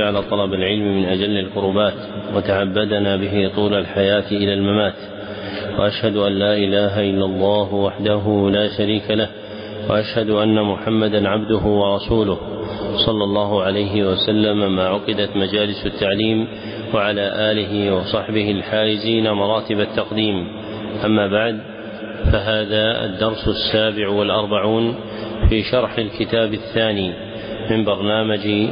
جعل طلب العلم من أجل القربات وتعبدنا به طول الحياة إلى الممات. وأشهد أن لا إله إلا الله وحده لا شريك له وأشهد أن محمدا عبده ورسوله. صلى الله عليه وسلم ما عقدت مجالس التعليم وعلى آله وصحبه الحائزين مراتب التقديم. أما بعد فهذا الدرس السابع والأربعون في شرح الكتاب الثاني من برنامج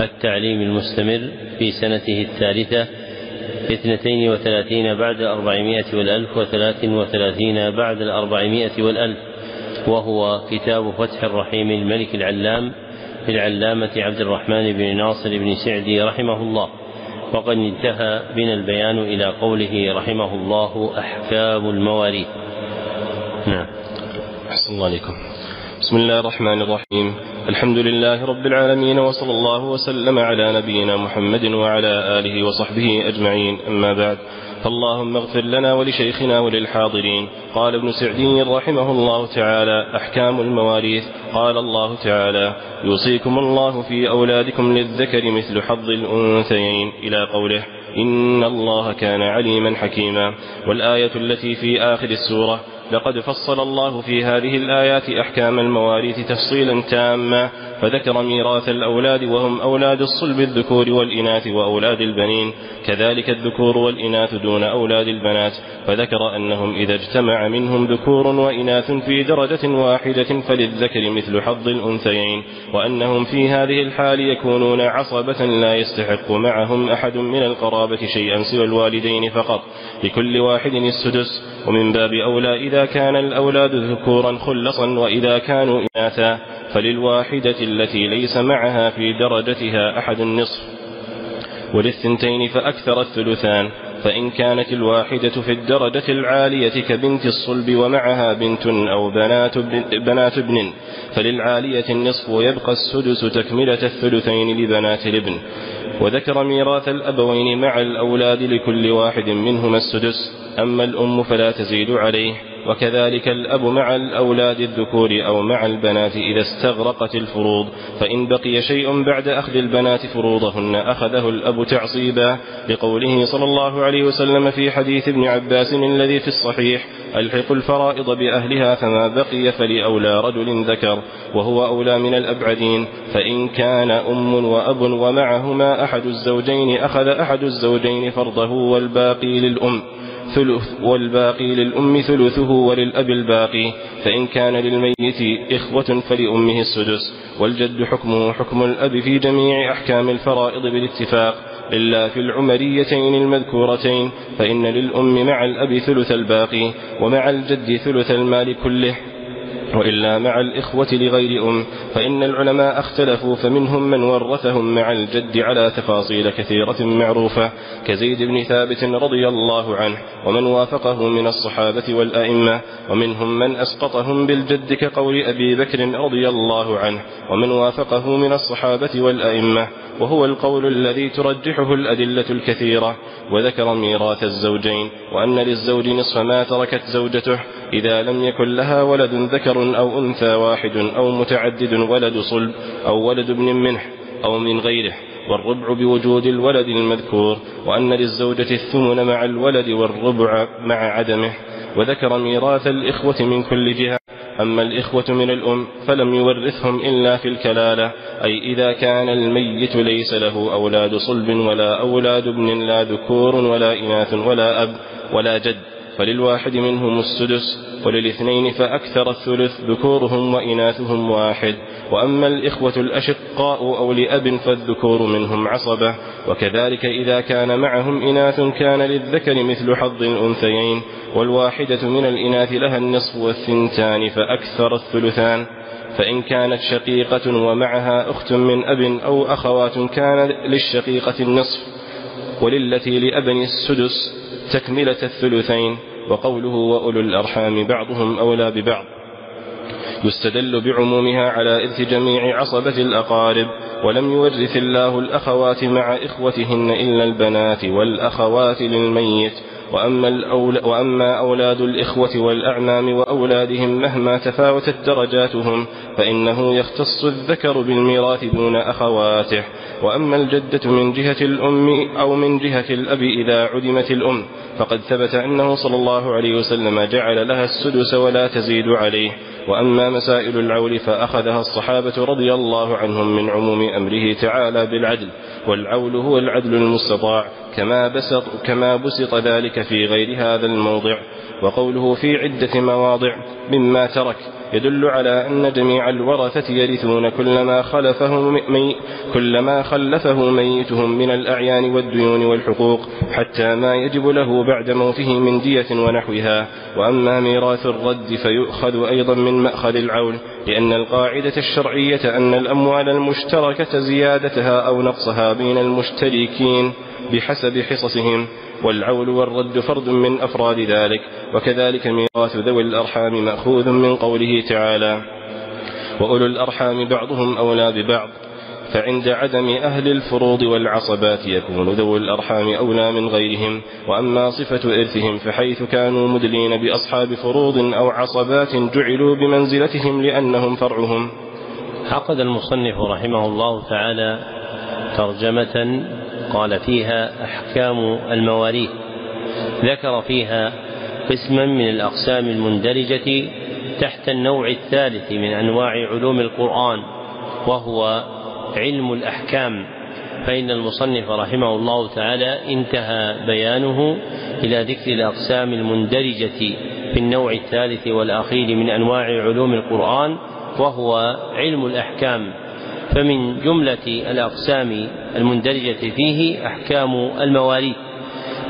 التعليم المستمر في سنته الثالثة اثنتين وثلاثين بعد الأربعمائة والألف وثلاث وثلاثين بعد الأربعمائة والألف وهو كتاب فتح الرحيم الملك العلام للعلامة عبد الرحمن بن ناصر بن سعدي رحمه الله. وقد انتهى بنا البيان إلى قوله رحمه الله أحكام المواريث. نعم. أحسن الله عليكم. بسم الله الرحمن الرحيم الحمد لله رب العالمين وصلى الله وسلم على نبينا محمد وعلى آله وصحبه أجمعين أما بعد فاللهم اغفر لنا ولشيخنا وللحاضرين قال ابن سعدي رحمه الله تعالى أحكام المواريث قال الله تعالى يوصيكم الله في أولادكم للذكر مثل حظ الأنثيين إلى قوله إن الله كان عليما حكيما والآية التي في آخر السورة لقد فصل الله في هذه الآيات أحكام المواريث تفصيلا تاما. فذكر ميراث الأولاد وهم أولاد الصلب الذكور والإناث وأولاد البنين كذلك الذكور والإناث دون أولاد البنات فذكر أنهم إذا اجتمع منهم ذكور وإناث في درجة واحدة فللذكر مثل حظ الأنثيين وأنهم في هذه الحال يكونون عصبة لا يستحق معهم أحد من القرابة شيئا سوى الوالدين فقط. لكل واحد السدس ومن باب أولى إذا كان الأولاد ذكورا خلصا وإذا كانوا إناثا. فللواحدة التي ليس معها في درجتها أحد النصف. وللثنتين فأكثر الثلثان فإن كانت الواحدة في الدرجة العالية كبنت الصلب ومعها بنت أو بنات, بنات ابن فللعالية النصف ويبقى السدس تكملة الثلثين لبنات الابن. وذكر ميراث الأبوين مع الأولاد لكل واحد منهما السدس. أما الأم فلا تزيد عليه. وكذلك الأب مع الأولاد الذكور أو مع البنات إذا استغرقت الفروض فإن بقي شيء بعد أخذ البنات فروضهن أخذه الأب تعصيبا لقوله صلى الله عليه وسلم في حديث ابن عباس الذي في الصحيح ألحق الفرائض بأهلها فما بقي فلأولى رجل ذكر وهو أولى من الأبعدين فإن كان أم وأب ومعهما أحد الزوجين أخذ أحد الزوجين فرضه والباقي للأم. ثلث والباقي للأم ثلثه وللأب الباقي فإن كان للميت إخوة فلأمه السدس. والجد حكمه حكم الأب في جميع أحكام الفرائض بالاتفاق. إلا في العمريتين المذكورتين فإن للأم مع الأب ثلث الباقي ومع الجد ثلث المال كله. وإلا مع الإخوة لغير أم فإن العلماء اختلفوا فمنهم من ورثهم مع الجد على تفاصيل كثيرة معروفة كزيد بن ثابت رضي الله عنه ومن وافقه من الصحابة والأئمة ومنهم من أسقطهم بالجد كقول أبي بكر رضي الله عنه ومن وافقه من الصحابة والأئمة وهو القول الذي ترجحه الأدلة الكثيرة وذكر ميراث الزوجين وأن للزوج نصف ما تركت زوجته إذا لم يكن لها ولد ذكر أو أنثى واحد أو متعدد ولد صلب أو ولد ابن منه أو من غيره والربع بوجود الولد المذكور وأن للزوجة الثمن مع الولد والربع مع عدمه وذكر ميراث الإخوة من كل جهة. أما الإخوة من الأم فلم يورثهم إلا في الكلالة أي إذا كان الميت ليس له أولاد صلب ولا أولاد ابن لا ذكور ولا إناث ولا أب ولا جد. فللواحد منهم السدس وللاثنين فأكثر الثلث ذكورهم وإناثهم واحد. وأما الإخوة الأشقاء أو لأب فالذكور منهم عصبة. وكذلك إذا كان معهم إناث كان للذكر مثل حظ الأنثيين. والواحدة من الإناث لها النصف والثنتان فأكثر الثلثان. فإن كانت شقيقة ومعها أخت من أب أو أخوات كان للشقيقة النصف. وللتي لأب السدس تكملة الثلثين وقوله وأولو الأرحام بعضهم أولى ببعض. يستدل بعمومها على إرث جميع عصبة الأقارب ولم يورث الله الأخوات مع إخوتهن إلا البنات والأخوات للميت. وأما, الأول وأما أولاد الإخوة والأعمام وأولادهم مهما تفاوتت درجاتهم فإنه يختص الذكر بالميراث دون أخواته. وأما الجدة من جهة الأم أو من جهة الأب إذا عدمت الأم فقد ثبت أنه صلى الله عليه وسلم جعل لها السدس ولا تزيد عليه. وأما مسائل العول فأخذها الصحابة رضي الله عنهم من عموم أمره تعالى بالعدل والعول هو العدل المستطاع كما بسط, كما بسط ذلك في غير هذا الموضع. وقوله في عدة مواضع مما ترك يدل على أن جميع الورثة يرثون كل ما خلفه مي كل ما خلفه ميتهم من الأعيان والديون والحقوق حتى ما يجب له بعد موته من دية ونحوها. وأما ميراث الرد فيؤخذ أيضا من مأخذ العول لأن القاعدة الشرعية أن الأموال المشتركة زيادتها أو نقصها بين المشتركين بحسب حصصهم. والعول والرد فرد من أفراد ذلك وكذلك ميراث ذوي الأرحام مأخوذ من قوله تعالى وأولو الأرحام بعضهم أولى ببعض فعند عدم أهل الفروض والعصبات يكون ذوي الأرحام أولى من غيرهم وأما صفة إرثهم فحيث كانوا مدلين بأصحاب فروض أو عصبات جعلوا بمنزلتهم لأنهم فرعهم. عقد المصنف رحمه الله تعالى ترجمة قال فيها أحكام المواريث ذكر فيها قسما من الأقسام المندرجة تحت النوع الثالث من أنواع علوم القرآن وهو علم الأحكام. فإن المصنف رحمه الله تعالى انتهى بيانه إلى ذكر الأقسام المندرجة في النوع الثالث والأخير من أنواع علوم القرآن وهو علم الأحكام. فمن جملة الأقسام المندرجة فيه أحكام المواريث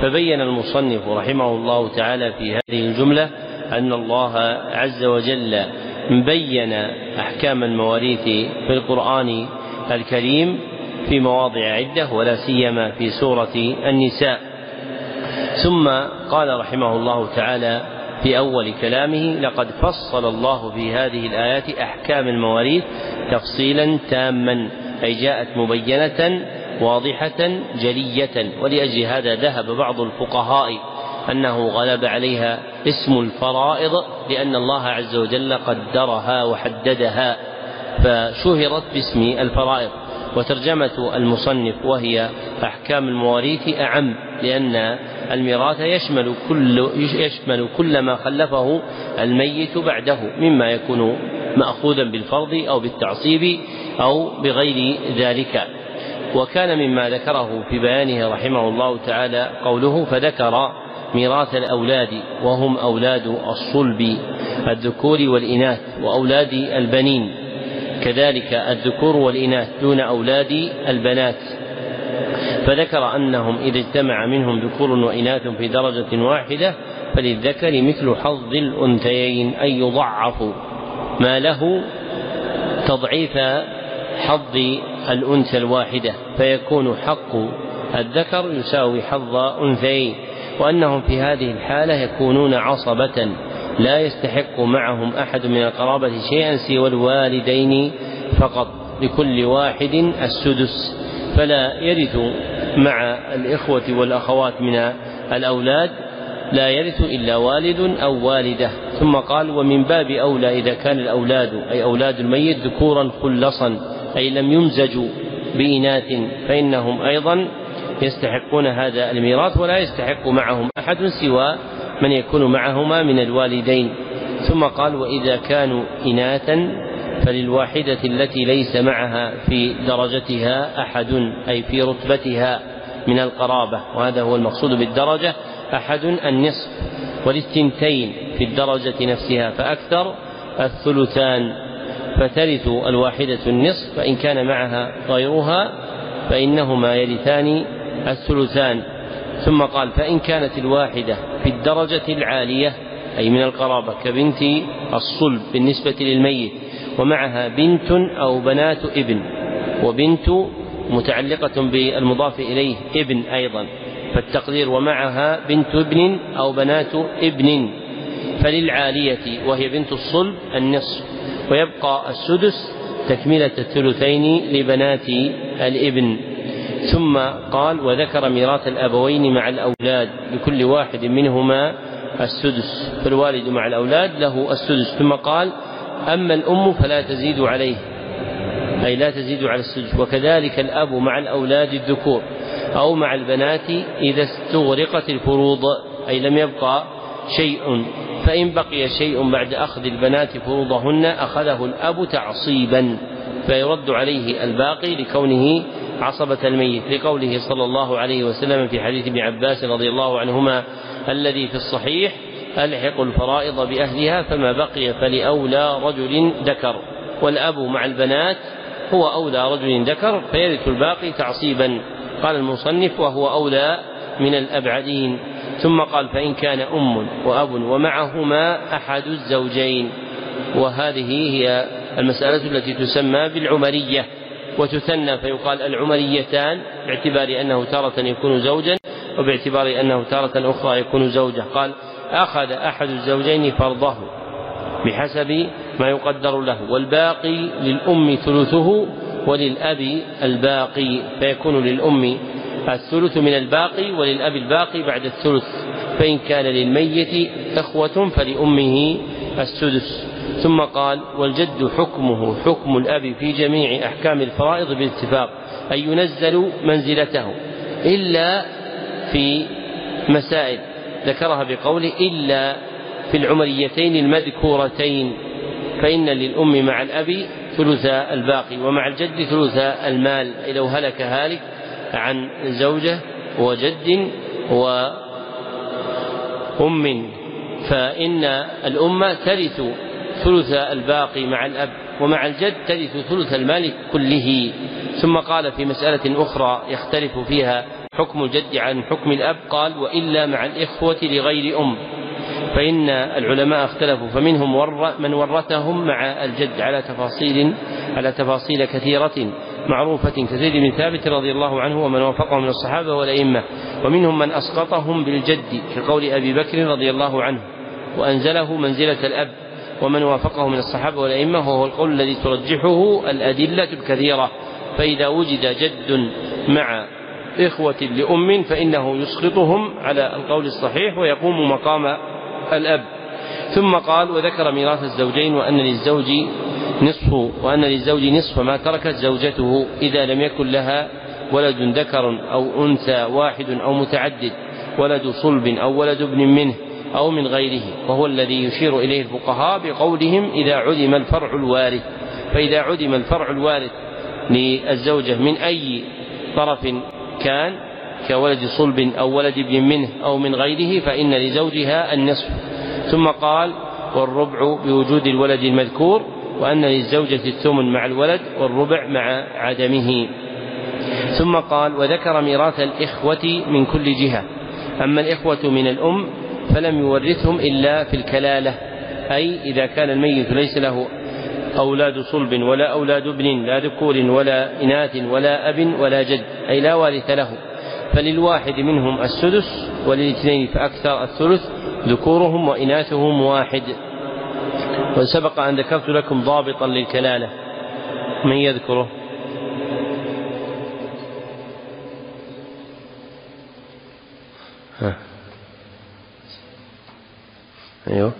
فبين المصنف رحمه الله تعالى في هذه الجملة أن الله عز وجل بين أحكام المواريث في القرآن الكريم في مواضع عدة ولا سيما في سورة النساء. ثم قال رحمه الله تعالى في أول كلامه لقد فصل الله في هذه الآيات أحكام المواريث تفصيلا تاما أي جاءت مبينة واضحة جلية. ولأجل هذا ذهب بعض الفقهاء أنه غلب عليها اسم الفرائض لأن الله عز وجل قدرها وحددها فشهرت باسم الفرائض. وترجمة المصنف وهي أحكام المواريث أعم لأن الميراث يشمل كل يشمل كل ما خلفه الميت بعده مما يكون مأخوذا بالفرض أو بالتعصيب أو بغير ذلك. وكان مما ذكره في بيانه رحمه الله تعالى قوله فذكر ميراث الأولاد وهم أولاد الصلب الذكور والإناث وأولاد البنين. كذلك الذكور والإناث دون أولاد البنات. فذكر أنهم إذا اجتمع منهم ذكور وإناث في درجة واحدة فللذكر مثل حظ الأنثيين أن يضعفوا ما له تضعيف حظ الأنثى الواحدة فيكون حق الذكر يساوي حظ أنثيين وأنهم في هذه الحالة يكونون عصبة لا يستحق معهم أحد من القرابة شيئا سوى الوالدين فقط لكل واحد السدس فلا يرث مع الإخوة والأخوات من الأولاد لا يرث إلا والد أو والدة. ثم قال ومن باب أولى إذا كان الأولاد أي أولاد الميت ذكورا خلصا أي لم يمزجوا بإناث فإنهم أيضا يستحقون هذا الميراث ولا يستحق معهم أحد سوى من يكون معهما من الوالدين. ثم قال وإذا كانوا إناثا فللواحدة التي ليس معها في درجتها أحد أي في رتبتها من القرابة. وهذا هو المقصود بالدرجة. أحد النصف وللثنتين في الدرجة نفسها فأكثر الثلثان. فترث الواحدة النصف فإن كان معها غيرها فإنهما يرثان الثلثان. ثم قال فإن كانت الواحدة في الدرجة العالية أي من القرابة كبنت الصلب بالنسبة للميت ومعها بنت أو بنات ابن وبنت متعلقة بالمضاف إليه ابن أيضا. فالتقدير ومعها بنت ابن أو بنات ابن فللعالية وهي بنت الصلب النصف. ويبقى السدس تكملة الثلثين لبنات الابن. ثم قال وذكر ميراث الأبوين مع الأولاد لكل واحد منهما السدس. فالوالد مع الأولاد له السدس. ثم قال أما الأم فلا تزيد عليه أي لا تزيد على السدس. وكذلك الأب مع الأولاد الذكور. أو مع البنات إذا استغرقت الفروض أي لم يبقى شيء. فإن بقي شيء بعد أخذ البنات فروضهن أخذه الأب تعصيبا. فيرد عليه الباقي لكونه عصبة الميت. لقوله صلى الله عليه وسلم في حديث ابن عباس رضي الله عنهما الذي في الصحيح ألحق الفرائض بأهلها فما بقي فلأولى رجل ذكر. والأب مع البنات هو أولى رجل ذكر فيرث الباقي تعصيبا. قال المصنف وهو أولى من الأبعدين ثم قال فإن كان أم وأب ومعهما أحد الزوجين. وهذه هي المسألة التي تسمى بالعمرية وتثنى فيقال العمريتان باعتبار أنه تارة يكون زوجا وباعتبار أنه تارة أخرى يكون زوجة. قال أخذ أحد الزوجين فرضه بحسب ما يقدر له والباقي للأم ثلثه وللأب الباقي فيكون للأم الثلث من الباقي وللأب الباقي بعد الثلث. فإن كان للميت إخوة فلأمه السدس. ثم قال والجد حكمه حكم الأب في جميع أحكام الفرائض باتفاق أن ينزل منزلته إلا في مسائل. ذكرها بقوله إلا في العمريتين المذكورتين. فإن للأم مع الأب ثلث الباقي ومع الجد ثلث المال. لو هلك هالك عن زوجة وجد وأم فإن الأم ترث ثلث الباقي مع الأب ومع الجد ترث ثلث المال كله. ثم قال في مسألة أخرى يختلف فيها حكم الجد عن حكم الأب قال وإلا مع الإخوة لغير أم. فإن العلماء اختلفوا فمنهم ور من ورثهم مع الجد على تفاصيل على تفاصيل كثيرة معروفة. كزيد بن ثابت رضي الله عنه ومن وافقه من الصحابة والأئمة. ومنهم من أسقطهم بالجد كقول أبي بكر رضي الله عنه وأنزله منزلة الأب. ومن وافقه من الصحابة والأئمة وهو القول الذي ترجحه الأدلة الكثيرة. فإذا وجد جد مع إخوة لأم فإنه يسقطهم على القول الصحيح ويقوم مقام الأب. ثم قال وذكر ميراث الزوجين وأن للزوج نصف وأن للزوج نصف ما تركت زوجته إذا لم يكن لها ولد ذكر أو أنثى واحد أو متعدد ولد صلب أو ولد ابن منه أو من غيره وهو الذي يشير إليه الفقهاء بقولهم إذا عدم الفرع الوارث. فإذا عدم الفرع الوارث للزوجة من أي طرف كان كولد صلب أو ولد ابن منه أو من غيره فإن لزوجها النصف. ثم قال والربع بوجود الولد المذكور وأن للزوجة الثمن مع الولد والربع مع عدمه. ثم قال وذكر ميراث الإخوة من كل جهة. أما الإخوة من الأم فلم يورثهم إلا في الكلالة أي إذا كان الميت ليس له أولاد صلب ولا أولاد ابن لا ذكور ولا إناث ولا أب ولا جد أي لا وارث له. فللواحد منهم السدس وللاثنين فأكثر الثلث ذكورهم وإناثهم واحد. وسبق أن ذكرت لكم ضابطا للكلالة. من يذكره؟ ها. أيوه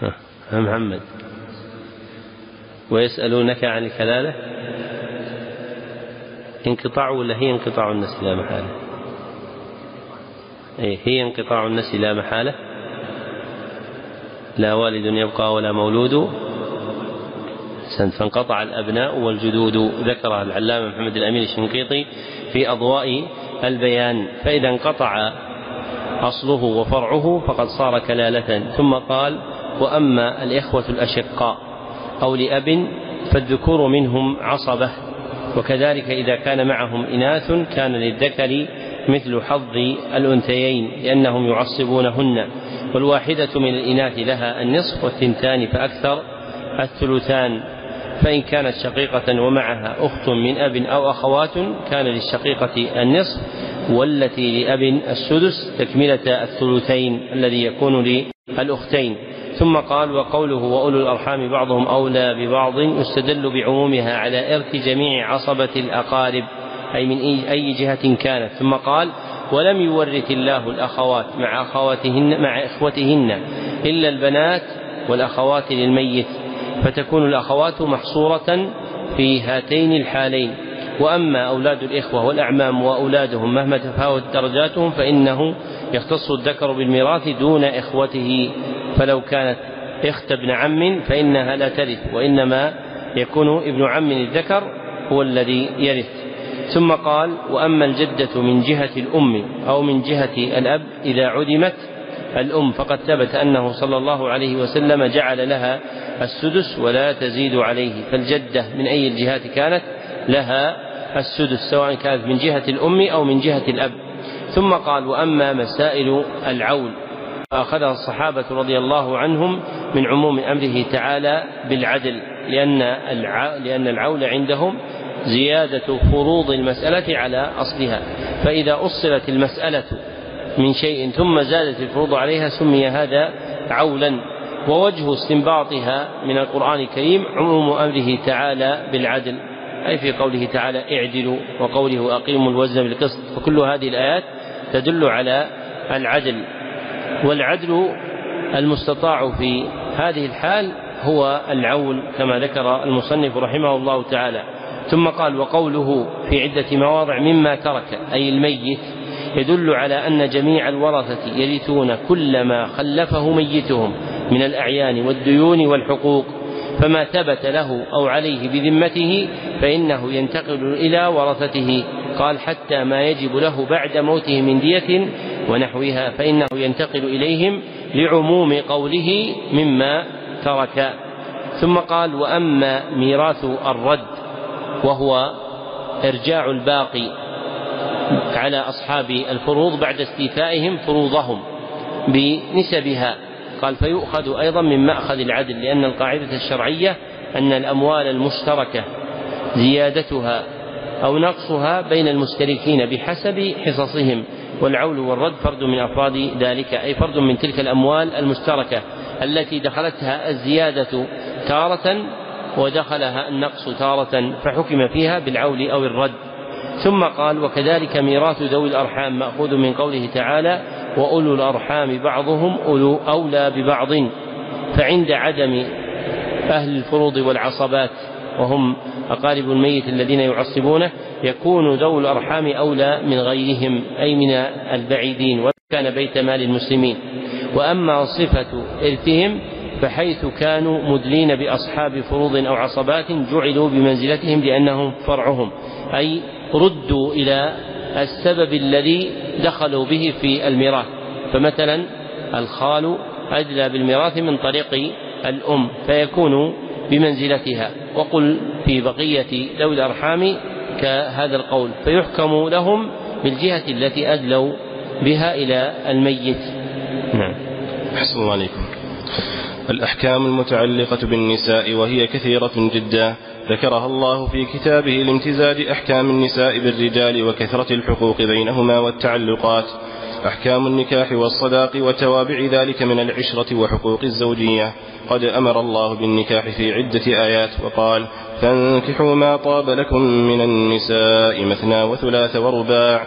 ها محمد. ويسألونك عن الكلالة. انقطاع ولا هي انقطاع النسل لا محالة؟ أي هي انقطاع النسل لا محالة. لا والد يبقى ولا مولود. فانقطع الأبناء والجدود. ذكرها العلامة محمد الأمين الشنقيطي في أضواء البيان. فإذا انقطع أصله وفرعه فقد صار كلالة. ثم قال وأما الإخوة الأشقاء أو لأب فالذكور منهم عصبة وكذلك إذا كان معهم إناث كان للذكر مثل حظ الأنثيين لأنهم يعصبونهن والواحدة من الإناث لها النصف والثنتان فأكثر الثلثان فإن كانت شقيقة ومعها أخت من أب أو أخوات كان للشقيقة النصف والتي لأب السدس تكملة الثلثين الذي يكون للأختين. ثم قال وقوله وأولو الأرحام بعضهم أولى ببعض يستدل بعمومها على إرث جميع عصبة الأقارب أي من أي جهة كانت. ثم قال ولم يورث الله الأخوات مع أخواتهن مع إخوتهن إلا البنات والأخوات للميت فتكون الأخوات محصورة في هاتين الحالين. وأما أولاد الإخوة والأعمام وأولادهم مهما تفاوت درجاتهم فإنه يختص الذكر بالميراث دون إخوته فلو كانت إخت ابن عم فإنها لا ترث وإنما يكون ابن عم الذكر هو الذي يرث. ثم قال وأما الجدة من جهة الأم أو من جهة الأب إذا عدمت الأم فقد ثبت أنه صلى الله عليه وسلم جعل لها السدس ولا تزيد عليه. فالجدة من أي الجهات كانت؟ لها السدس سواء كانت من جهة الأم أو من جهة الأب. ثم قال وأما مسائل العول فأخذها الصحابة رضي الله عنهم من عموم أمره تعالى بالعدل لأن لأن العول عندهم زيادة فروض المسألة على أصلها. فإذا أصلت المسألة من شيء ثم زادت الفروض عليها سمي هذا عولا ووجه استنباطها من القرآن الكريم عموم أمره تعالى بالعدل. أي في قوله تعالى اعدلوا وقوله أقيموا الوزن بالقسط. وكل هذه الآيات تدل على العدل والعدل المستطاع في هذه الحال هو العول كما ذكر المصنف رحمه الله تعالى. ثم قال وقوله في عدة مواضع مما ترك أي الميت يدل على أن جميع الورثة يرثون كل ما خلفه ميتهم من الأعيان والديون والحقوق فما ثبت له أو عليه بذمته فإنه ينتقل إلى ورثته. قال حتى ما يجب له بعد موته من دية ونحوها فإنه ينتقل إليهم لعموم قوله مما ترك. ثم قال وأما ميراث الرد وهو إرجاع الباقي على أصحاب الفروض بعد استيفائهم فروضهم بنسبها. قال فيؤخذ أيضا من مأخذ العدل لأن القاعدة الشرعية أن الأموال المشتركة زيادتها أو نقصها بين المشتركين بحسب حصصهم والعول والرد فرد من أفراد ذلك أي فرد من تلك الأموال المشتركة التي دخلتها الزيادة تارة ودخلها النقص تارة فحكم فيها بالعول أو الرد. ثم قال وكذلك ميراث ذوي الأرحام مأخوذ من قوله تعالى وأولو الأرحام بعضهم أولو أولى ببعض. فعند عدم أهل الفروض والعصبات وهم أقارب الميت الذين يعصبونه يكون ذو الأرحام أولى من غيرهم أي من البعيدين وكان بيت مال المسلمين. وأما صفة إرثهم فحيث كانوا مدلين بأصحاب فروض أو عصبات جعلوا بمنزلتهم لأنهم فرعهم. أي ردوا إلى السبب الذي دخلوا به في الميراث. فمثلا الخال أدلى بالميراث من طريق الأم فيكون بمنزلتها. وقل في بقية ذوي الأرحام كهذا القول فيحكم لهم بالجهة التي أدلوا بها إلى الميت. نعم. أحسن الله عليكم. الأحكام المتعلقة بالنساء وهي كثيرة جدا. ذكرها الله في كتابه لامتزاج أحكام النساء بالرجال وكثرة الحقوق بينهما والتعلقات. أحكام النكاح والصداق وتوابع ذلك من العشرة وحقوق الزوجية. قد أمر الله بالنكاح في عدة آيات وقال فانكحوا ما طاب لكم من النساء مثنى وثلاث ورباع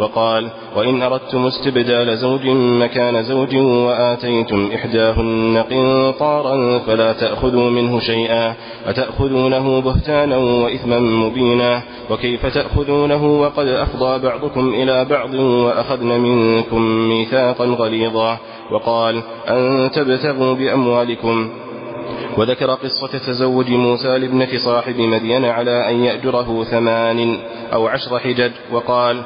وقال وإن أردتم استبدال زوج مكان زوج وآتيتم إحداهن قنطارا فلا تأخذوا منه شيئا أتأخذونه بهتانا وإثما مبينا وكيف تأخذونه وقد أفضى بعضكم إلى بعض وأخذن منكم ميثاقا غليظا وقال أن تبتغوا بأموالكم. وذكر قصة تزوج موسى لابنة صاحب مدين على أن يأجره ثمان أو عشر حجج وقال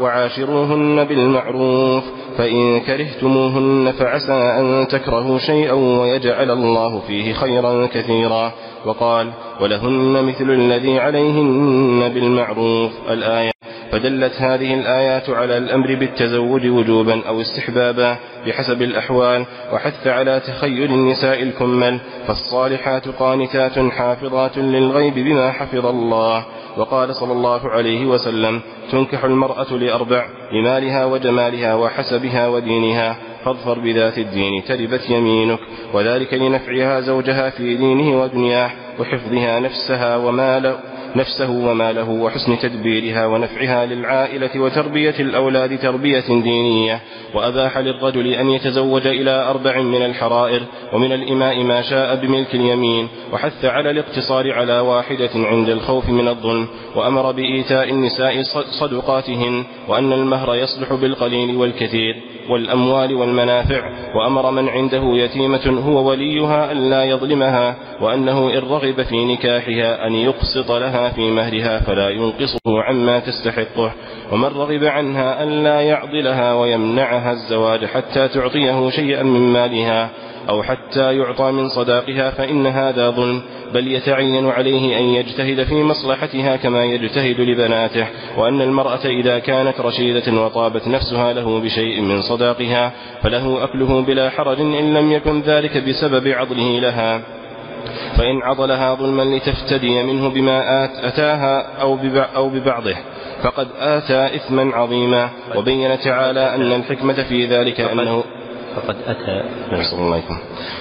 وعاشروهن بالمعروف فإن كرهتموهن فعسى أن تكرهوا شيئا ويجعل الله فيه خيرا كثيرا. وقال ولهن مثل الذي عليهن بالمعروف. الآية فدلت هذه الآيات على الأمر بالتزوج وجوبا أو استحبابا بحسب الأحوال وحث على تخيل النساء الكمل فالصالحات قانتات حافظات للغيب بما حفظ الله. وقال صلى الله عليه وسلم تنكح المرأة لأربع لمالها وجمالها وحسبها ودينها فاظفر بذات الدين تربت يمينك وذلك لنفعها زوجها في دينه ودنياه وحفظها نفسها وماله نفسه وماله وحسن تدبيرها ونفعها للعائلة وتربية الأولاد تربية دينية. وأباح للرجل أن يتزوج إلى أربع من الحرائر ومن الإماء ما شاء بملك اليمين. وحث على الاقتصار على واحدة عند الخوف من الظلم. وأمر بإيتاء النساء صدقاتهن. وأن المهر يصلح بالقليل والكثير. والأموال والمنافع. وأمر من عنده يتيمة هو وليها أن لا يظلمها. وأنه إن رغب في نكاحها أن يقسط لها في مهرها فلا ينقصه عما تستحقه ومن رغب عنها أن لا يعضلها ويمنعها الزواج حتى تعطيه شيئا من مالها أو حتى يعطى من صداقها فإن هذا ظلم بل يتعين عليه أن يجتهد في مصلحتها كما يجتهد لبناته وأن المرأة إذا كانت رشيدة وطابت نفسها له بشيء من صداقها فله أكله بلا حرج إن لم يكن ذلك بسبب عضله لها. فإن عضلها ظلما لتفتدي منه بما أتاها أو, أو ببعضه فقد آتى إثما عظيما وبين تعالى أن الحكمة في ذلك أنه فقد أتى. الله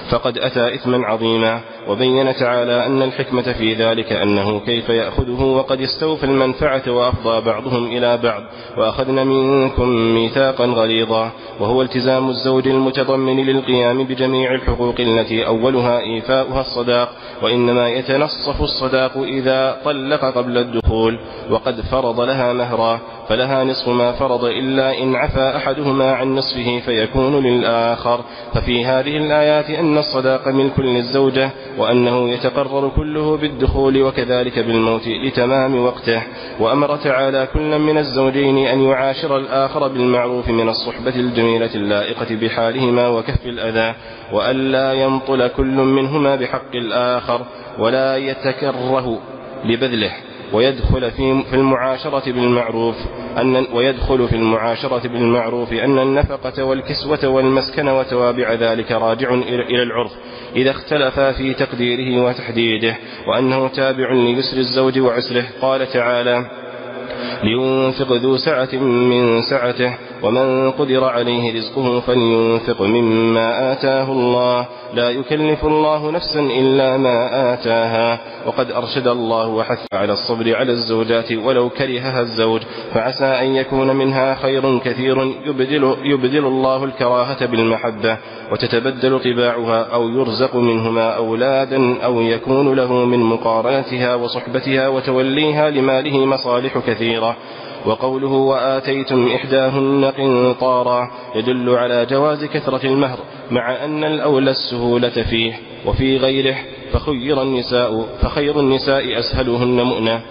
فقد أتى إثما عظيما وبين تعالى أن الحكمة في ذلك أنه كيف يأخذه وقد استوفى المنفعة وأفضى بعضهم إلى بعض وأخذنا منكم ميثاقا غليظا وهو التزام الزوج المتضمن للقيام بجميع الحقوق التي أولها إيفاؤها الصداق وإنما يتنصف الصداق إذا طلق قبل الدخول وقد فرض لها مهرا فلها نصف ما فرض إلا إن عفى أحدهما عن نصفه فيكون للآخر ففي هذه الآيات أن الصداق ملك للزوجة وأنه يتقرر كله بالدخول وكذلك بالموت لتمام وقته. وأمر تعالى كلا من الزوجين أن يعاشر الآخر بالمعروف من الصحبة الجميلة اللائقة بحالهما وكف الأذى وألا ينطل كل منهما بحق الآخر ولا يتكره لبذله. ويدخل في في المعاشرة بالمعروف أن ويدخل في المعاشرة بالمعروف أن النفقة والكسوة والمسكن وتوابع ذلك راجع إلى العرف إذا اختلفا في تقديره وتحديده وأنه تابع ليسر الزوج وعسره. قال تعالى لينفق ذو سعة من سعته. ومن قدر عليه رزقه فلينفق مما آتاه الله. لا يكلف الله نفسا إلا ما آتاها. وقد أرشد الله وحث على الصبر على الزوجات ولو كرهها الزوج. فعسى أن يكون منها خير كثير يبدل, يبدل الله الكراهة بالمحبة. وتتبدل طباعها أو يرزق منهما أولادا أو يكون له من مقارنتها وصحبتها وتوليها لماله مصالح كثيرة. وقوله وآتيتم إحداهن قنطارا يدل على جواز كثرة المهر مع أن الأولى السهولة فيه وفي غيره فخير النساء فخير النساء أسهلهن مؤنة.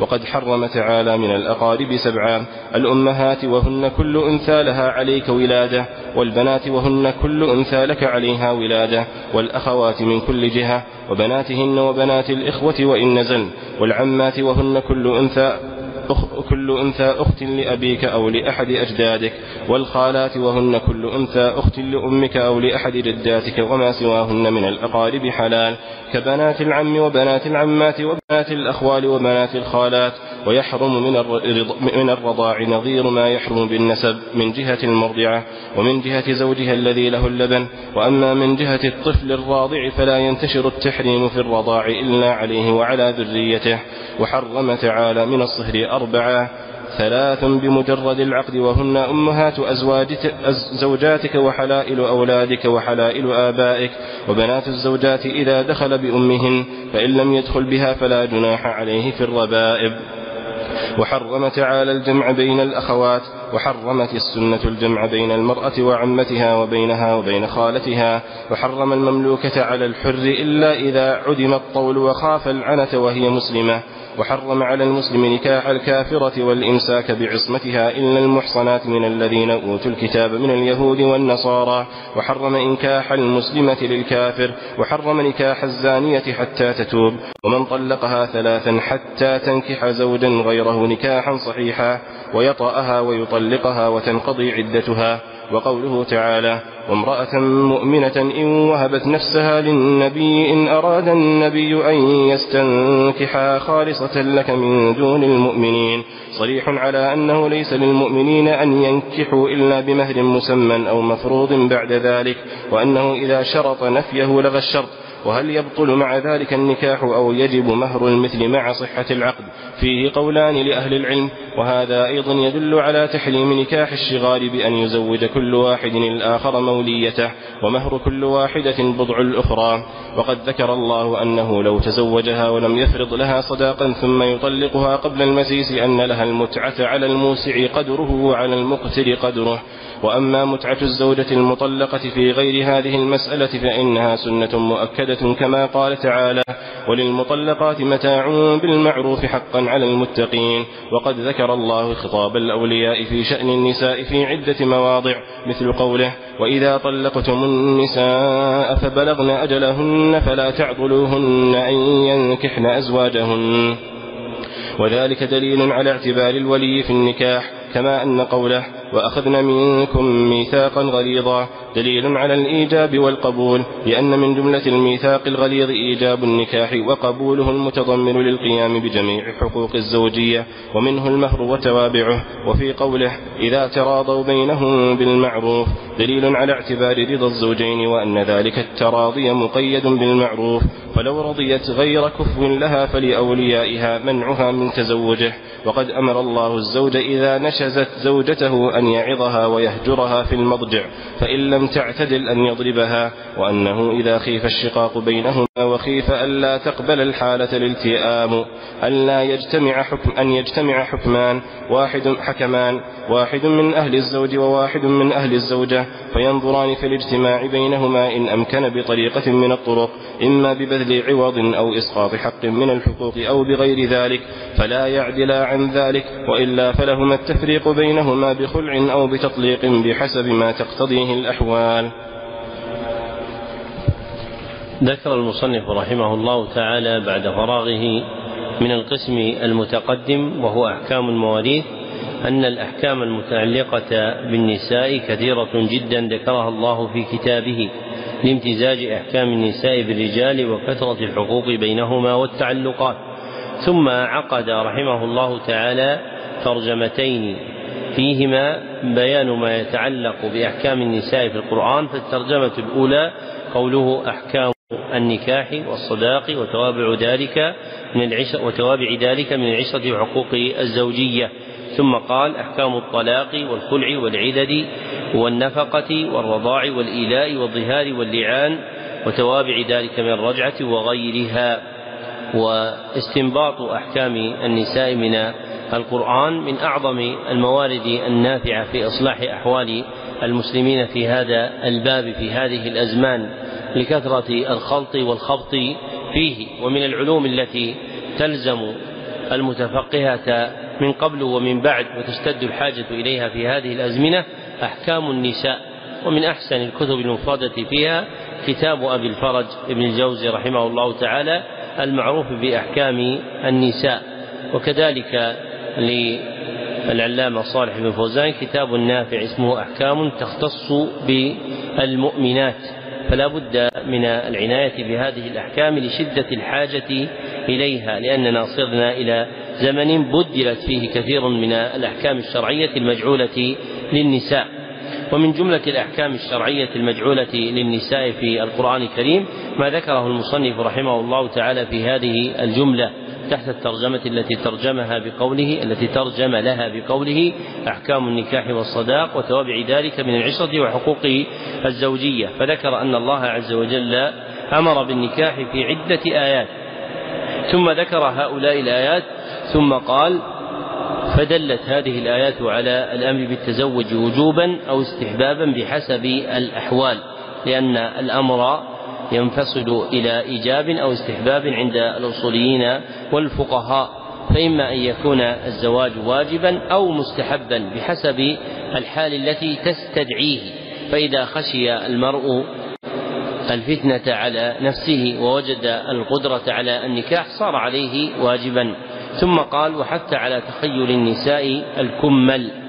وقد حرم تعالى من الأقارب سبعا الأمهات وهن كل أنثى لها عليك ولادة والبنات وهن كل أنثى لك عليها ولادة والأخوات من كل جهة وبناتهن وبنات الإخوة وإن نزل والعمات وهن كل أنثى كل أنثى أخت لأبيك أو لأحد أجدادك والخالات وهن كل أنثى أخت لأمك أو لأحد جداتك وما سواهن من الأقارب حلال كبنات العم وبنات العمات وبنات الأخوال وبنات الخالات. ويحرم من من الرضاع نظير ما يحرم بالنسب من جهة المرضعة ومن جهة زوجها الذي له اللبن وأما من جهة الطفل الراضع فلا ينتشر التحريم في الرضاع إلا عليه وعلى ذريته. وحرم تعالى من الصهر أربعة ثلاث بمجرد العقد وهن أمهات أزواجك زوجاتك وحلائل أولادك وحلائل آبائك وبنات الزوجات إذا دخل بأمهن فإن لم يدخل بها فلا جناح عليه في الربائب. وحرم تعالى الجمع بين الأخوات وحرمت السنة الجمع بين المرأة وعمتها وبينها وبين خالتها وحرم المملوكة على الحر إلا إذا عدم الطول وخاف العنة وهي مسلمة وحرم على المسلم نكاح الكافرة والإمساك بعصمتها إلا المحصنات من الذين أوتوا الكتاب من اليهود والنصارى وحرم إنكاح المسلمة للكافر وحرم نكاح الزانية حتى تتوب ومن طلقها ثلاثا حتى تنكح زوجا غيره نكاحا صحيحا. ويطأها ويطلقها وتنقضي عدتها. وقوله تعالى وامرأة مؤمنة إن وهبت نفسها للنبي إن أراد النبي أن يستنكحها خالصة لك من دون المؤمنين. صريح على أنه ليس للمؤمنين أن ينكحوا إلا بمهر مسمى أو مفروض بعد ذلك وأنه إذا شرط نفيه لغى الشرط. وهل يبطل مع ذلك النكاح أو يجب مهر المثل مع صحة العقد؟ فيه قولان لأهل العلم وهذا أيضا يدل على تحريم نكاح الشغال بأن يزوج كل واحد الآخر موليته ومهر كل واحدة بضع الأخرى. وقد ذكر الله أنه لو تزوجها ولم يفرض لها صداقا ثم يطلقها قبل المسيس أن لها المتعة على الموسع قدره وعلى المقتر قدره. وأما متعة الزوجة المطلقة في غير هذه المسألة فإنها سنة مؤكدة كما قال تعالى وللمطلقات متاع بالمعروف حقا على المتقين وقد ذكر الله خطاب الأولياء في شأن النساء في عدة مواضع مثل قوله وإذا طلقتم النساء فبلغن أجلهن فلا تعضلوهن أن ينكحن أزواجهن وذلك دليل على اعتبار الولي في النكاح كما أن قوله وأخذنا منكم ميثاقا غليظا دليل على الإيجاب والقبول لأن من جملة الميثاق الغليظ إيجاب النكاح وقبوله المتضمن للقيام بجميع حقوق الزوجية ومنه المهر وتوابعه وفي قوله إذا تراضوا بينهم بالمعروف دليل على اعتبار رضا الزوجين وأن ذلك التراضي مقيد بالمعروف فلو رضيت غير كفو لها فلأوليائها منعها من تزوجه وقد أمر الله الزوج إذا نشزت زوجته أن يعظها ويهجرها في المضجع فإن لم تعتدل أن يضربها وأنه إذا خيف الشقاق بينهما وخيف ألا تقبل الحالة الالتئام ألا يجتمع حكم أن يجتمع حكمان واحد حكمان واحد من أهل الزوج وواحد من أهل الزوجة فينظران في الاجتماع بينهما إن أمكن بطريقة من الطرق إما ببذل عوض أو إسقاط حق من الحقوق أو بغير ذلك فلا يعدلا عن ذلك وإلا فلهما التفريق بينهما بخلع أو بتطليق بحسب ما تقتضيه الأحوال. ذكر المصنف رحمه الله تعالى بعد فراغه من القسم المتقدم وهو أحكام المواريث أن الأحكام المتعلقة بالنساء كثيرة جدا ذكرها الله في كتابه لامتزاج أحكام النساء بالرجال وكثرة الحقوق بينهما والتعلقات. ثم عقد رحمه الله تعالى ترجمتين فيهما بيان ما يتعلق بأحكام النساء في القرآن فالترجمة الأولى قوله أحكام النكاح والصداق وتوابع ذلك من العشر وتوابع ذلك من العشرة وحقوق الزوجية. ثم قال أحكام الطلاق والخلع والعدد والنفقة والرضاع والإيلاء والظهار واللعان وتوابع ذلك من الرجعة وغيرها. واستنباط أحكام النساء من القرآن من أعظم الموارد النافعة في إصلاح أحوال المسلمين في هذا الباب في هذه الأزمان لكثرة الخلط والخبط فيه. ومن العلوم التي تلزم المتفقهة من قبل ومن بعد وتشتد الحاجة إليها في هذه الأزمنة أحكام النساء. ومن أحسن الكتب المفردة فيها كتاب أبي الفرج ابن الجوزي رحمه الله تعالى المعروف بأحكام النساء. وكذلك للعلامة صالح بن فوزان كتاب نافع اسمه أحكام تختص بالمؤمنات. فلا بد من العناية بهذه الأحكام لشدة الحاجة إليها لأننا صرنا إلى زمن بدلت فيه كثير من الأحكام الشرعية المجعولة للنساء. ومن جملة الأحكام الشرعية المجعولة للنساء في القرآن الكريم ما ذكره المصنف رحمه الله تعالى في هذه الجملة. تحت الترجمة التي ترجمها بقوله التي ترجم لها بقوله أحكام النكاح والصداق وتوابع ذلك من العشرة وحقوق الزوجية. فذكر أن الله عز وجل أمر بالنكاح في عدة آيات. ثم ذكر هؤلاء الآيات ثم قال فدلت هذه الآيات على الأمر بالتزوج وجوبا أو استحبابا بحسب الأحوال لأن الأمر ينفصل إلى إيجاب أو استحباب عند الأصوليين والفقهاء فإما أن يكون الزواج واجبا أو مستحبا بحسب الحال التي تستدعيه. فإذا خشي المرء الفتنة على نفسه ووجد القدرة على النكاح صار عليه واجبا. ثم قال وحتى على تخيل النساء الكمل.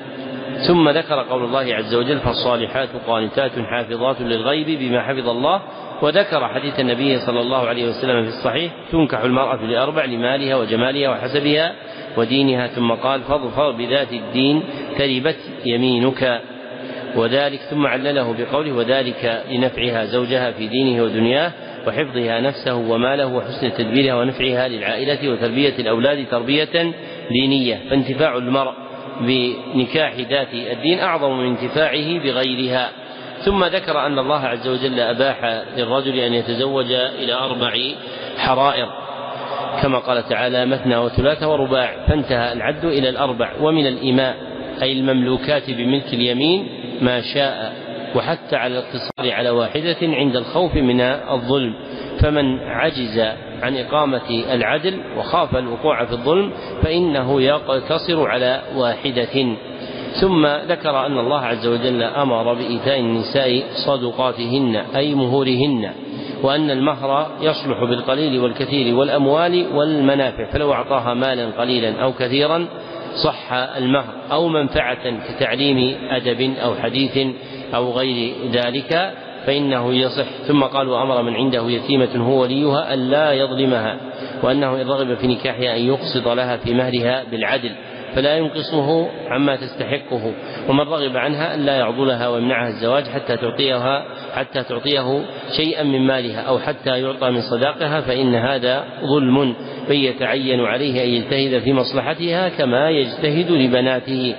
ثم ذكر قول الله عز وجل فالصالحات قانتات حافظات للغيب بما حفظ الله وذكر حديث النبي صلى الله عليه وسلم في الصحيح تنكح المرأة لأربع لمالها وجمالها وحسبها ودينها ثم قال فاظفر بذات الدين تربت يمينك. وذلك ثم علله بقوله وذلك لنفعها زوجها في دينه ودنياه وحفظها نفسه وماله وحسن تدبيرها ونفعها للعائلة وتربية الأولاد تربية دينية فانتفاع المرء بنكاح ذات الدين أعظم من انتفاعه بغيرها. ثم ذكر أن الله عز وجل أباح للرجل أن يتزوج إلى أربع حرائر. كما قال تعالى مثنى وثلاث ورباع. فانتهى العد إلى الأربع. ومن الإماء أي المملوكات بملك اليمين ما شاء. وحتى على الاقتصار على واحدة عند الخوف من الظلم. فمن عجز عن إقامة العدل وخاف الوقوع في الظلم فإنه يقتصر على واحدة. ثم ذكر أن الله عز وجل أمر بإيتاء النساء صدقاتهن أي مهورهن وأن المهر يصلح بالقليل والكثير والأموال والمنافع. فلو أعطاها مالا قليلا أو كثيرا صح المهر أو منفعة كتعليم أدب أو حديث أو غير ذلك. فإنه يصح. ثم قال وأمر من عنده يتيمة هو وليها ألا يظلمها وأنه إن رغب في نكاحها أن يقسط لها في مهرها بالعدل فلا ينقصه عما تستحقه ومن رغب عنها ألا يعضلها ويمنعها الزواج حتى تعطيها حتى تعطيه شيئا من مالها أو حتى يعطى من صداقها فإن هذا ظلم فيتعين عليه أن يجتهد في مصلحتها كما يجتهد لبناته.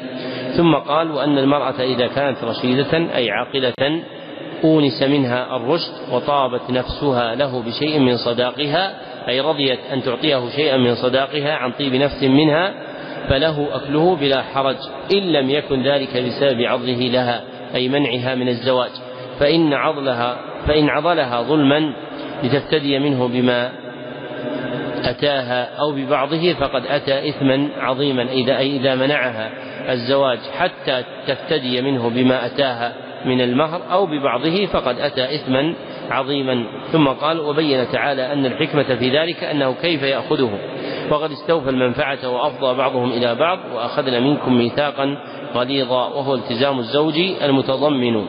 ثم قال وأن المرأة إذا كانت رشيدة أي عاقلة أونس منها الرشد وطابت نفسها له بشيء من صداقها أي رضيت أن تعطيه شيئا من صداقها عن طيب نفس منها فله أكله بلا حرج إن لم يكن ذلك بسبب عضله لها أي منعها من الزواج. فإن عضلها فإن عضلها ظلما لتفتدي منه بما أتاها أو ببعضه فقد أتى إثما عظيما إذا أي إذا منعها الزواج حتى تفتدي منه بما أتاها من المهر أو ببعضه فقد أتى إثما عظيما. ثم قال وبين تعالى أن الحكمة في ذلك أنه كيف يأخذه. وقد استوفى المنفعة وأفضى بعضهم إلى بعض وأخذنا منكم ميثاقا غليظا وهو التزام الزوج المتضمن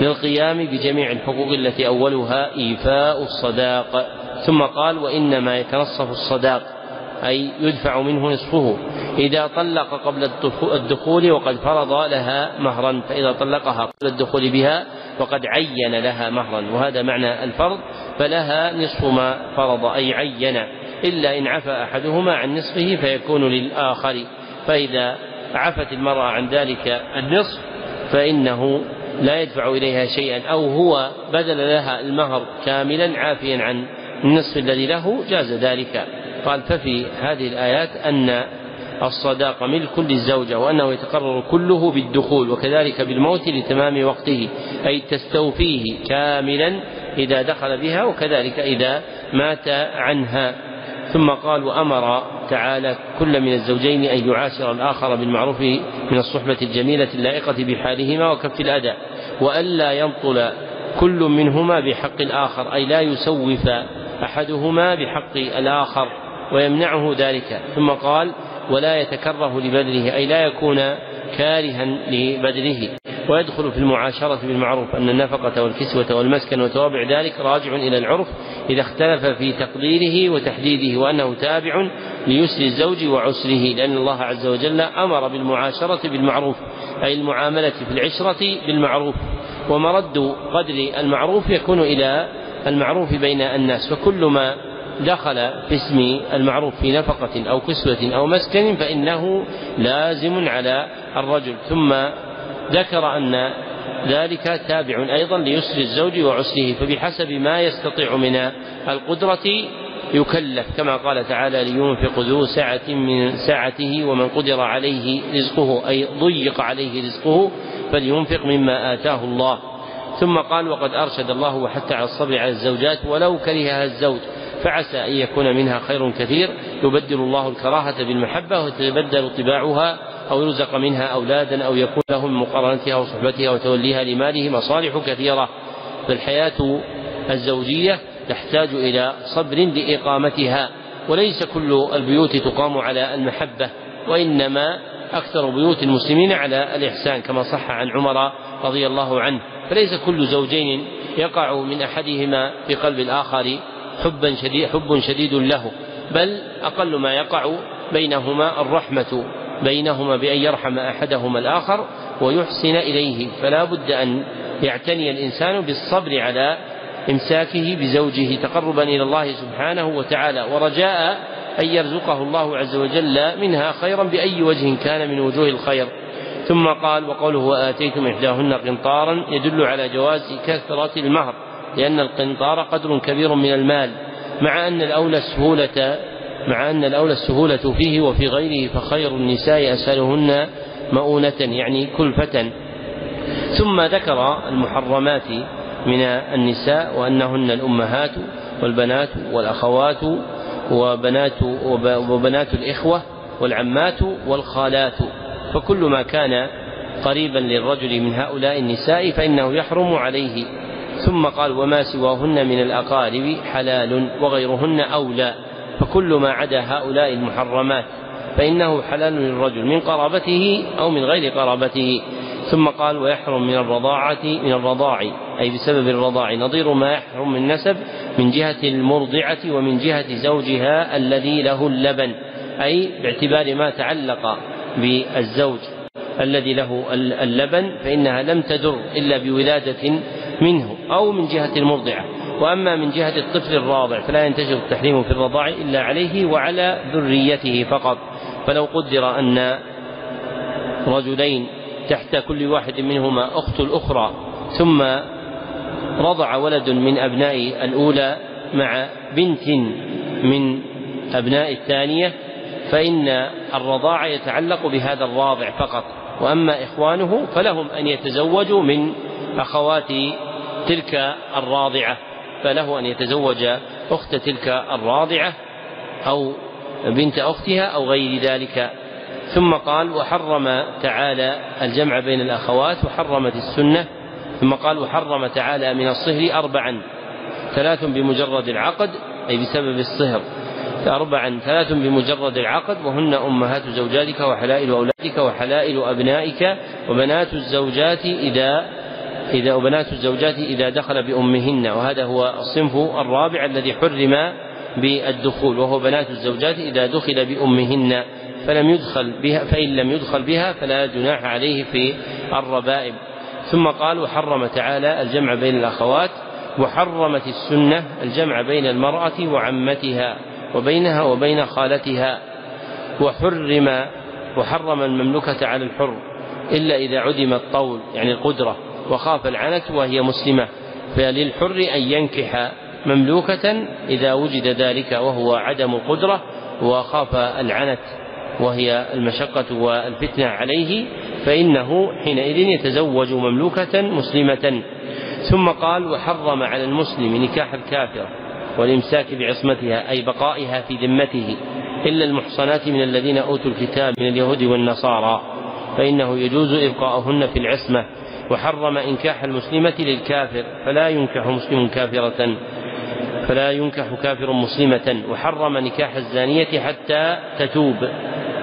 للقيام بجميع الحقوق التي أولها إيفاء الصداق. ثم قال وإنما يتنصف الصداق. أي يدفع منه نصفه. إذا طلق قبل الدخول وقد فرض لها مهرا فإذا طلقها قبل الدخول بها وقد عين لها مهرا. وهذا معنى الفرض فلها نصف ما فرض أي عين. إلا إن عفى أحدهما عن نصفه فيكون للآخر. فإذا عفت المرأة عن ذلك النصف فإنه لا يدفع إليها شيئا. أو هو بدل لها المهر كاملا عافيا عن النصف الذي له جاز ذلك. قال ففي هذه الآيات أن الصداق ملك للزوجة وأنه يتقرر كله بالدخول وكذلك بالموت لتمام وقته أي تستوفيه كاملا إذا دخل بها وكذلك إذا مات عنها. ثم قال وأمر تعالى كل من الزوجين أن يعاشر الآخر بالمعروف من الصحبة الجميلة اللائقة بحالهما وكف الأذى وألا ينطل كل منهما بحق الآخر أي لا يسوف أحدهما بحق الآخر. ويمنعه ذلك. ثم قال ولا يتكره لبذله أي لا يكون كارها لبذله ويدخل في المعاشرة بالمعروف أن النفقة والكسوة والمسكن وتوابع ذلك راجع إلى العرف إذا اختلف في تقديره وتحديده وأنه تابع ليسر الزوج وعسره لأن الله عز وجل أمر بالمعاشرة بالمعروف أي المعاملة في العشرة بالمعروف. ومرد قدر المعروف يكون إلى المعروف بين الناس فكل ما دخل في اسم المعروف في نفقة أو كسوة أو مسكن فإنه لازم على الرجل. ثم ذكر أن ذلك تابع أيضا ليسر الزوج وعسره فبحسب ما يستطيع من القدرة يكلف كما قال تعالى لينفق ذو سعة من سعته ومن قدر عليه رزقه أي ضيق عليه رزقه فلينفق مما آتاه الله. ثم قال وقد أرشد الله وحتى على الصبر على الزوجات ولو كرهها الزوج فعسى أن يكون منها خير كثير يبدل الله الكراهة بالمحبة وتتبدل طباعها أو يرزق منها أولادا أو يكون لهم مقارنتها وصحبتها وتوليها لماله مصالح كثيرة. فالحياة الزوجية تحتاج إلى صبر لإقامتها وليس كل البيوت تقام على المحبة وإنما أكثر بيوت المسلمين على الإحسان كما صح عن عمر رضي الله عنه. فليس كل زوجين يقع من أحدهما في قلب الآخر حبا شديد حب شديد له. بل أقل ما يقع بينهما الرحمة بينهما بأن يرحم أحدهما الآخر ويحسن إليه. فلا بد أن يعتني الإنسان بالصبر على إمساكه بزوجه تقربا إلى الله سبحانه وتعالى. ورجاء أن يرزقه الله عز وجل منها خيرا بأي وجه كان من وجوه الخير. ثم قال وقوله وآتيتم إحداهن قنطارا يدل على جواز كثرة المهر. لأن القنطار قدر كبير من المال مع أن الأولى السهولة مع أن الأولى السهولة فيه وفي غيره فخير النساء أسألهن مؤونة يعني كلفة. ثم ذكر المحرمات من النساء وأنهن الأمهات والبنات والأخوات وبنات وبنات الإخوة والعمات والخالات. فكل ما كان قريبا للرجل من هؤلاء النساء فإنه يحرم عليه. ثم قال وما سواهن من الأقارب حلال وغيرهن أولى فكل ما عدا هؤلاء المحرمات فإنه حلال للرجل من قرابته أو من غير قرابته. ثم قال ويحرم من الرضاعة من الرضاع أي بسبب الرضاع نظير ما يحرم من النسب من جهة المرضعة ومن جهة زوجها الذي له اللبن أي باعتبار ما تعلق بالزوج الذي له اللبن فإنها لم تدر إلا بولادة منه أو من جهة المرضعة. وأما من جهة الطفل الراضع فلا ينتشر التحريم في الرضاع إلا عليه وعلى ذريته فقط. فلو قدر أن رجلين تحت كل واحد منهما أخت الأخرى ثم رضع ولد من أبناء الأولى مع بنت من أبناء الثانية فإن الرضاع يتعلق بهذا الراضع فقط. وأما إخوانه فلهم أن يتزوجوا من أخوات تلك الراضعة فله أن يتزوج أخت تلك الراضعة أو بنت أختها أو غير ذلك. ثم قال وحرم تعالى الجمع بين الأخوات وحرمت السنة. ثم قال وحرم تعالى من الصهر أربعا ثلاث بمجرد العقد أي بسبب الصهر. أربعا ثلاث بمجرد العقد وهن أمهات زوجاتك وحلائل أولادك وحلائل أبنائك وبنات الزوجات إذا إذا وبنات الزوجات إذا دخل بأمهن وهذا هو الصنف الرابع الذي حرم بالدخول وهو بنات الزوجات إذا دخل بأمهن فلم يدخل بها فإن لم يدخل بها فلا جناح عليه في الربائب. ثم قال وحرم تعالى الجمع بين الأخوات وحرمت السنة الجمع بين المرأة وعمتها وبينها وبين خالتها. وحرم وحرم المملكة على الحر إلا إذا عدم الطول يعني القدرة. وخاف العنت وهي مسلمة فللحر أن ينكح مملوكة إذا وجد ذلك وهو عدم القدرة وخاف العنت وهي المشقة والفتنة عليه فإنه حينئذ يتزوج مملوكة مسلمة. ثم قال وحرم على المسلم نكاح الكافرة والإمساك بعصمتها أي بقائها في ذمته إلا المحصنات من الذين أوتوا الكتاب من اليهود والنصارى فإنه يجوز إبقاؤهن في العصمة. وحرم إنكاح المسلمة للكافر فلا ينكح مسلم كافرة فلا ينكح كافر مسلمة وحرم نكاح الزانية حتى تتوب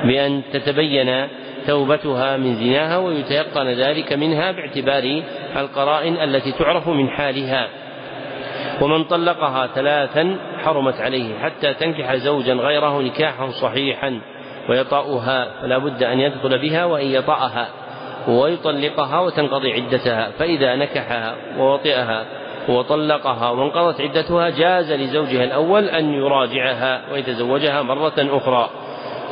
بأن تتبين توبتها من زناها ويتيقن ذلك منها باعتبار القرائن التي تعرف من حالها. ومن طلقها ثلاثا حرمت عليه حتى تنكح زوجا غيره نكاحا صحيحا ويطأها فلا بد أن يدخل بها وأن يطأها. ويطلقها وتنقضي عدتها فإذا نكحها ووطئها وطلقها وانقضت عدتها جاز لزوجها الأول أن يراجعها ويتزوجها مرة أخرى.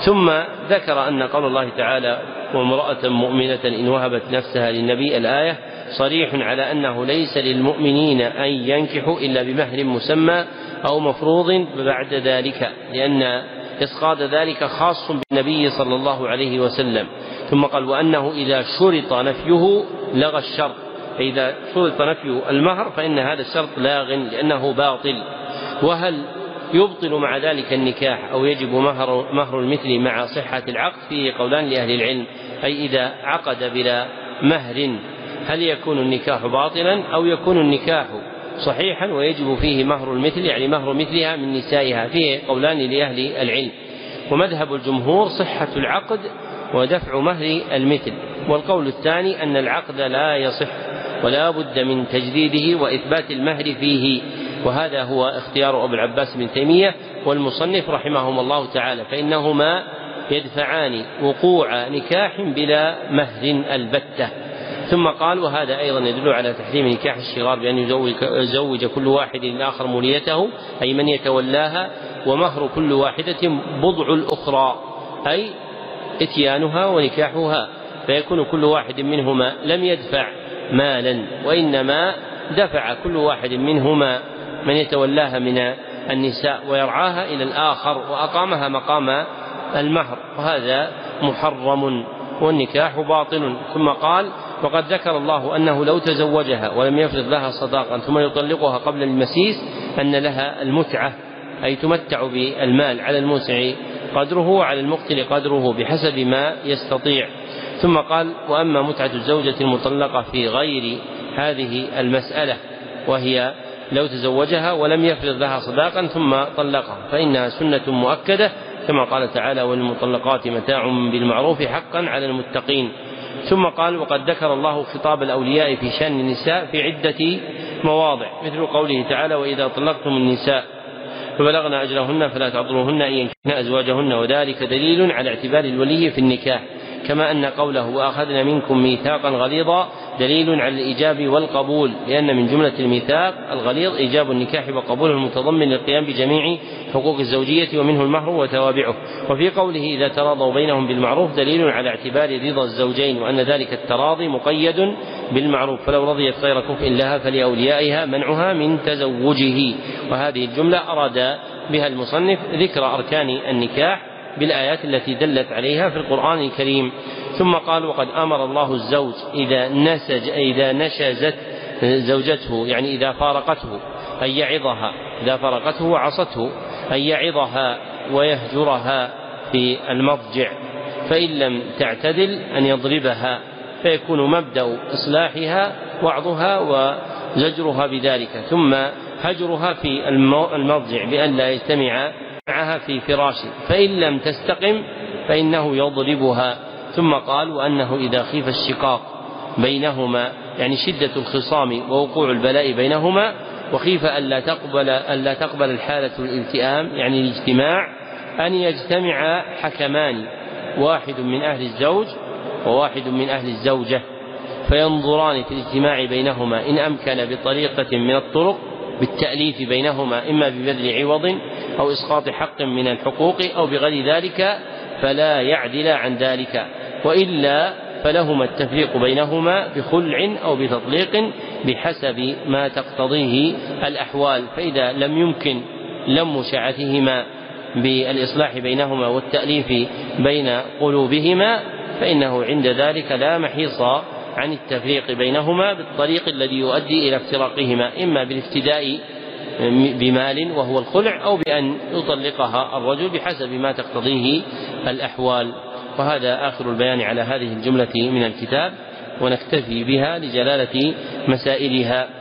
ثم ذكر أن قول الله تعالى وامرأة مؤمنة إن وهبت نفسها للنبي الآية صريح على أنه ليس للمؤمنين أن ينكحوا إلا بمهر مسمى أو مفروض بعد ذلك لأن إسقاط ذلك خاص بالنبي صلى الله عليه وسلم. ثم قال وأنه إذا شرط نفيه لغى الشرط. فإذا شرط نفي المهر فإن هذا الشرط لاغ لأنه باطل. وهل يبطل مع ذلك النكاح أو يجب مهر مهر المثل مع صحة العقد؟ فيه قولان لأهل العلم. أي إذا عقد بلا مهر هل يكون النكاح باطلا أو يكون النكاح صحيحا؟ ويجب فيه مهر المثل يعني مهر مثلها من نسائها. فيه قولان لأهل العلم. ومذهب الجمهور صحة العقد ودفع مهر المثل. والقول الثاني أن العقد لا يصح ولا بد من تجديده وإثبات المهر فيه. وهذا هو اختيار أبو العباس بن تيمية والمصنف رحمهم الله تعالى. فإنهما يدفعان وقوع نكاح بلا مهر البتة. ثم قال وهذا أيضا يدل على تحريم نكاح الشغار بأن يزوج كل واحد الآخر موليته أي من يتولاها ومهر كل واحدة بضع الأخرى أي إتيانها ونكاحها فيكون كل واحد منهما لم يدفع مالا وإنما دفع كل واحد منهما من يتولاها من النساء ويرعاها إلى الآخر وأقامها مقام المهر. وهذا محرم والنكاح باطل. ثم قال وقد ذكر الله أنه لو تزوجها ولم يفرض لها صداقا ثم يطلقها قبل المسيس أن لها المتعة أي تمتع بالمال على الموسع قدره وعلى المقتل قدره بحسب ما يستطيع. ثم قال وأما متعة الزوجة المطلقة في غير هذه المسألة وهي لو تزوجها ولم يفرض لها صداقا ثم طلقها فإنها سنة مؤكدة كما قال تعالى والمطلقات متاع بالمعروف حقا على المتقين. ثم قال وقد ذكر الله خطاب الأولياء في شأن النساء في عدة مواضع مثل قوله تعالى وإذا طلقتم النساء فبلغن أجلهن فلا تعضلوهن أن ينكحن أزواجهن وذلك دليل على اعتبار الولي في النكاح. كما أن قوله وأخذنا منكم ميثاقا غليظا دليل على الإيجاب والقبول لأن من جملة الميثاق الغليظ إيجاب النكاح وقبوله المتضمن للقيام بجميع حقوق الزوجية ومنه المهر وتوابعه. وفي قوله إذا تراضوا بينهم بالمعروف دليل على اعتبار رضا الزوجين وأن ذلك التراضي مقيد بالمعروف. فلو رضيت غير كفء لها فلأوليائها منعها من تزوجه. وهذه الجملة أراد بها المصنف ذكر أركان النكاح بالآيات التي دلت عليها في القرآن الكريم. ثم قال وقد أمر الله الزوج إذا نسج إذا نشزت زوجته يعني إذا فارقته أن يعظها إذا فارقته وعصته أن يعظها ويهجرها في المضجع فإن لم تعتدل أن يضربها فيكون مبدأ إصلاحها وعظها وزجرها بذلك ثم هجرها في المضجع بأن لا يجتمع معها في فراشه فإن لم تستقم فإنه يضربها. ثم قال وأنه إذا خيف الشقاق بينهما يعني شدة الخصام ووقوع البلاء بينهما وخيف ألا تقبل ألا تقبل الحالة الالتئام يعني الاجتماع أن يجتمع حكمان واحد من أهل الزوج وواحد من أهل الزوجة فينظران في الاجتماع بينهما. إن أمكن بطريقة من الطرق بالتأليف بينهما إما ببذل عوض أو إسقاط حق من الحقوق أو بغير ذلك فلا يعدل عن ذلك وإلا فلهما التفريق بينهما بخلع أو بتطليق بحسب ما تقتضيه الأحوال فإذا لم يمكن لم شعتهما بالإصلاح بينهما والتأليف بين قلوبهما فإنه عند ذلك لا محيص عن التفريق بينهما بالطريق الذي يؤدي إلى افتراقهما إما بالافتداء بمال وهو الخلع أو بأن يطلقها الرجل بحسب ما تقتضيه الأحوال. وهذا آخر البيان على هذه الجملة من الكتاب ونكتفي بها لجلالة مسائلها.